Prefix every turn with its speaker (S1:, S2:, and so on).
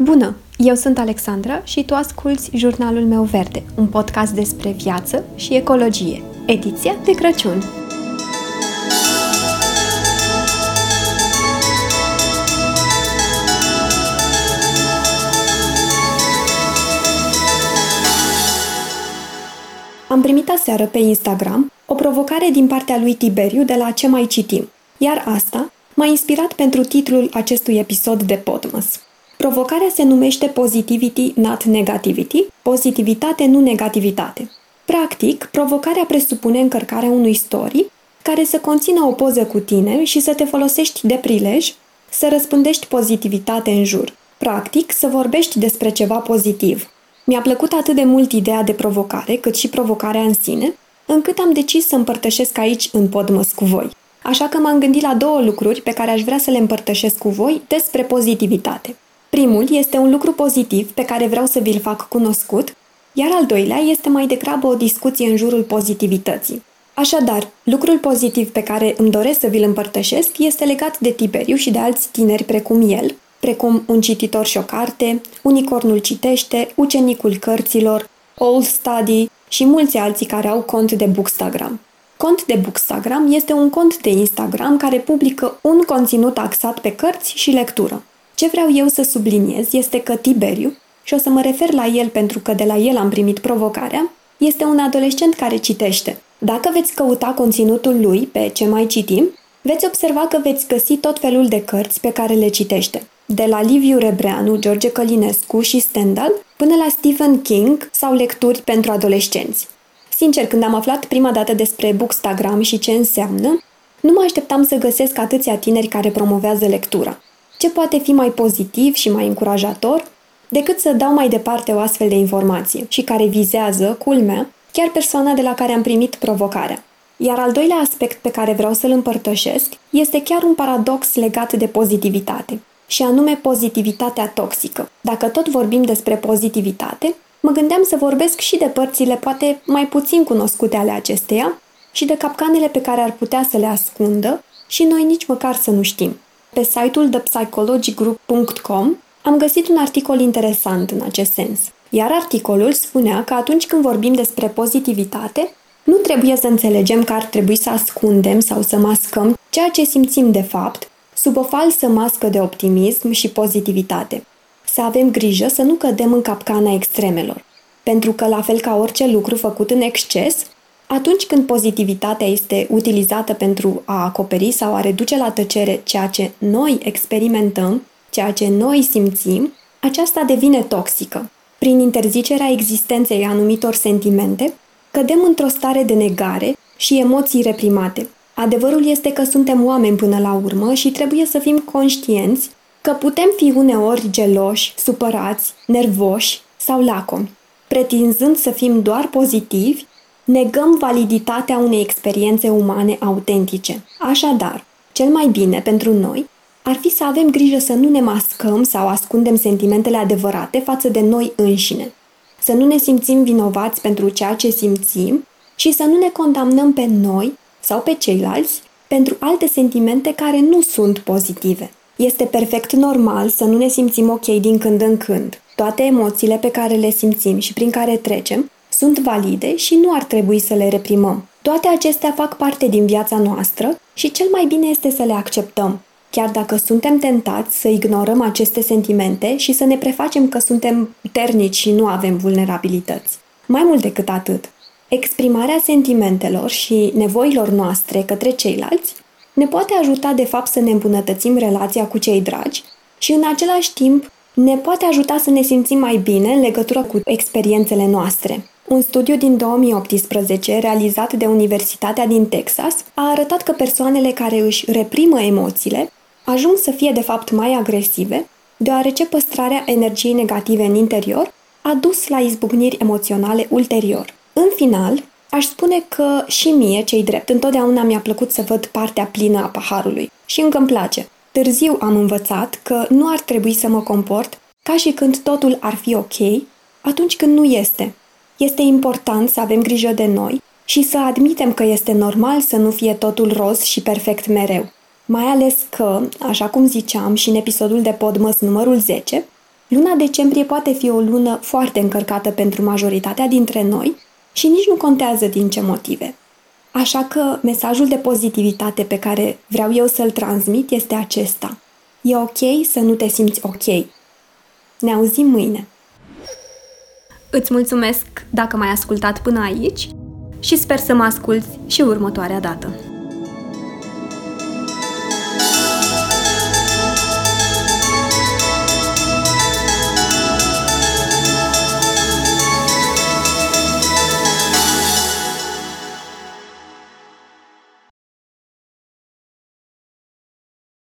S1: Bună! Eu sunt Alexandra și tu asculți Jurnalul meu verde, un podcast despre viață și ecologie, ediția de Crăciun. Am primit aseară pe Instagram o provocare din partea lui Tiberiu de la Ce mai citim, iar asta m-a inspirat pentru titlul acestui episod de Podmas. Provocarea se numește Positivity Not Negativity, pozitivitate, nu negativitate. Practic, provocarea presupune încărcarea unui story care să conțină o poză cu tine și să te folosești de prilej să răspândești pozitivitate în jur. Practic, să vorbești despre ceva pozitiv. Mi-a plăcut atât de mult ideea de provocare, cât și provocarea în sine, încât am decis să împărtășesc aici în Podmos cu voi. Așa că m-am gândit la două lucruri pe care aș vrea să le împărtășesc cu voi despre pozitivitate. Primul este un lucru pozitiv pe care vreau să vi-l fac cunoscut, iar al doilea este mai degrabă o discuție în jurul pozitivității. Așadar, lucrul pozitiv pe care îmi doresc să vi-l împărtășesc este legat de Tiberiu și de alți tineri precum el, precum un cititor și o carte, unicornul citește, ucenicul cărților, All Study și mulți alții care au cont de Bookstagram. Cont de Bookstagram este un cont de Instagram care publică un conținut axat pe cărți și lectură. Ce vreau eu să subliniez este că Tiberiu, și o să mă refer la el pentru că de la el am primit provocarea, este un adolescent care citește. Dacă veți căuta conținutul lui pe ce mai citim, veți observa că veți găsi tot felul de cărți pe care le citește. De la Liviu Rebreanu, George Călinescu și Stendhal, până la Stephen King sau lecturi pentru adolescenți. Sincer, când am aflat prima dată despre Bookstagram și ce înseamnă, nu mă așteptam să găsesc atâția tineri care promovează lectura. Ce poate fi mai pozitiv și mai încurajator decât să dau mai departe o astfel de informație și care vizează, culmea, chiar persoana de la care am primit provocarea. Iar al doilea aspect pe care vreau să-l împărtășesc este chiar un paradox legat de pozitivitate, și anume pozitivitatea toxică. Dacă tot vorbim despre pozitivitate, mă gândeam să vorbesc și de părțile poate mai puțin cunoscute ale acesteia și de capcanele pe care ar putea să le ascundă și noi nici măcar să nu știm. Pe site-ul thepsychologygroup.com am găsit un articol interesant în acest sens. Iar articolul spunea că atunci când vorbim despre pozitivitate, nu trebuie să înțelegem că ar trebui să ascundem sau să mascăm ceea ce simțim de fapt sub o falsă mască de optimism și pozitivitate. Să avem grijă să nu cădem în capcana extremelor, pentru că, la fel ca orice lucru făcut în exces, atunci când pozitivitatea este utilizată pentru a acoperi sau a reduce la tăcere ceea ce noi experimentăm, ceea ce noi simțim, aceasta devine toxică. Prin interzicerea existenței anumitor sentimente, cădem într-o stare de negare și emoții reprimate. Adevărul este că suntem oameni până la urmă și trebuie să fim conștienți că putem fi uneori geloși, supărați, nervoși sau lacomi. Pretinzând să fim doar pozitivi, negăm validitatea unei experiențe umane autentice. Așadar, cel mai bine pentru noi ar fi să avem grijă să nu ne mascăm sau ascundem sentimentele adevărate față de noi înșine, să nu ne simțim vinovați pentru ceea ce simțim și să nu ne condamnăm pe noi sau pe ceilalți pentru alte sentimente care nu sunt pozitive. Este perfect normal să nu ne simțim ok din când în când. Toate emoțiile pe care le simțim și prin care trecem sunt valide și nu ar trebui să le reprimăm. Toate acestea fac parte din viața noastră și cel mai bine este să le acceptăm, chiar dacă suntem tentați să ignorăm aceste sentimente și să ne prefacem că suntem puternici și nu avem vulnerabilități. Mai mult decât atât, exprimarea sentimentelor și nevoilor noastre către ceilalți ne poate ajuta de fapt să ne îmbunătățim relația cu cei dragi și în același timp ne poate ajuta să ne simțim mai bine în legătură cu experiențele noastre. Un studiu din 2018, realizat de Universitatea din Texas, a arătat că persoanele care își reprimă emoțiile ajung să fie de fapt mai agresive, deoarece păstrarea energiei negative în interior a dus la izbucniri emoționale ulterior. În final, aș spune că și mie, cei drept, întotdeauna mi-a plăcut să văd partea plină a paharului și încă îmi place. Târziu am învățat că nu ar trebui să mă comport ca și când totul ar fi ok, atunci când nu este. Este important să avem grijă de noi și să admitem că este normal să nu fie totul roz și perfect mereu. Mai ales că, așa cum ziceam și în episodul de Podmăs numărul 10, Luna decembrie poate fi o lună foarte încărcată pentru majoritatea dintre noi și nici nu contează din ce motive. Așa că mesajul de pozitivitate pe care vreau eu să-l transmit este acesta. E ok să nu te simți ok. Ne auzim mâine! Îți mulțumesc dacă m-ai ascultat până aici și sper să mă asculți și următoarea dată.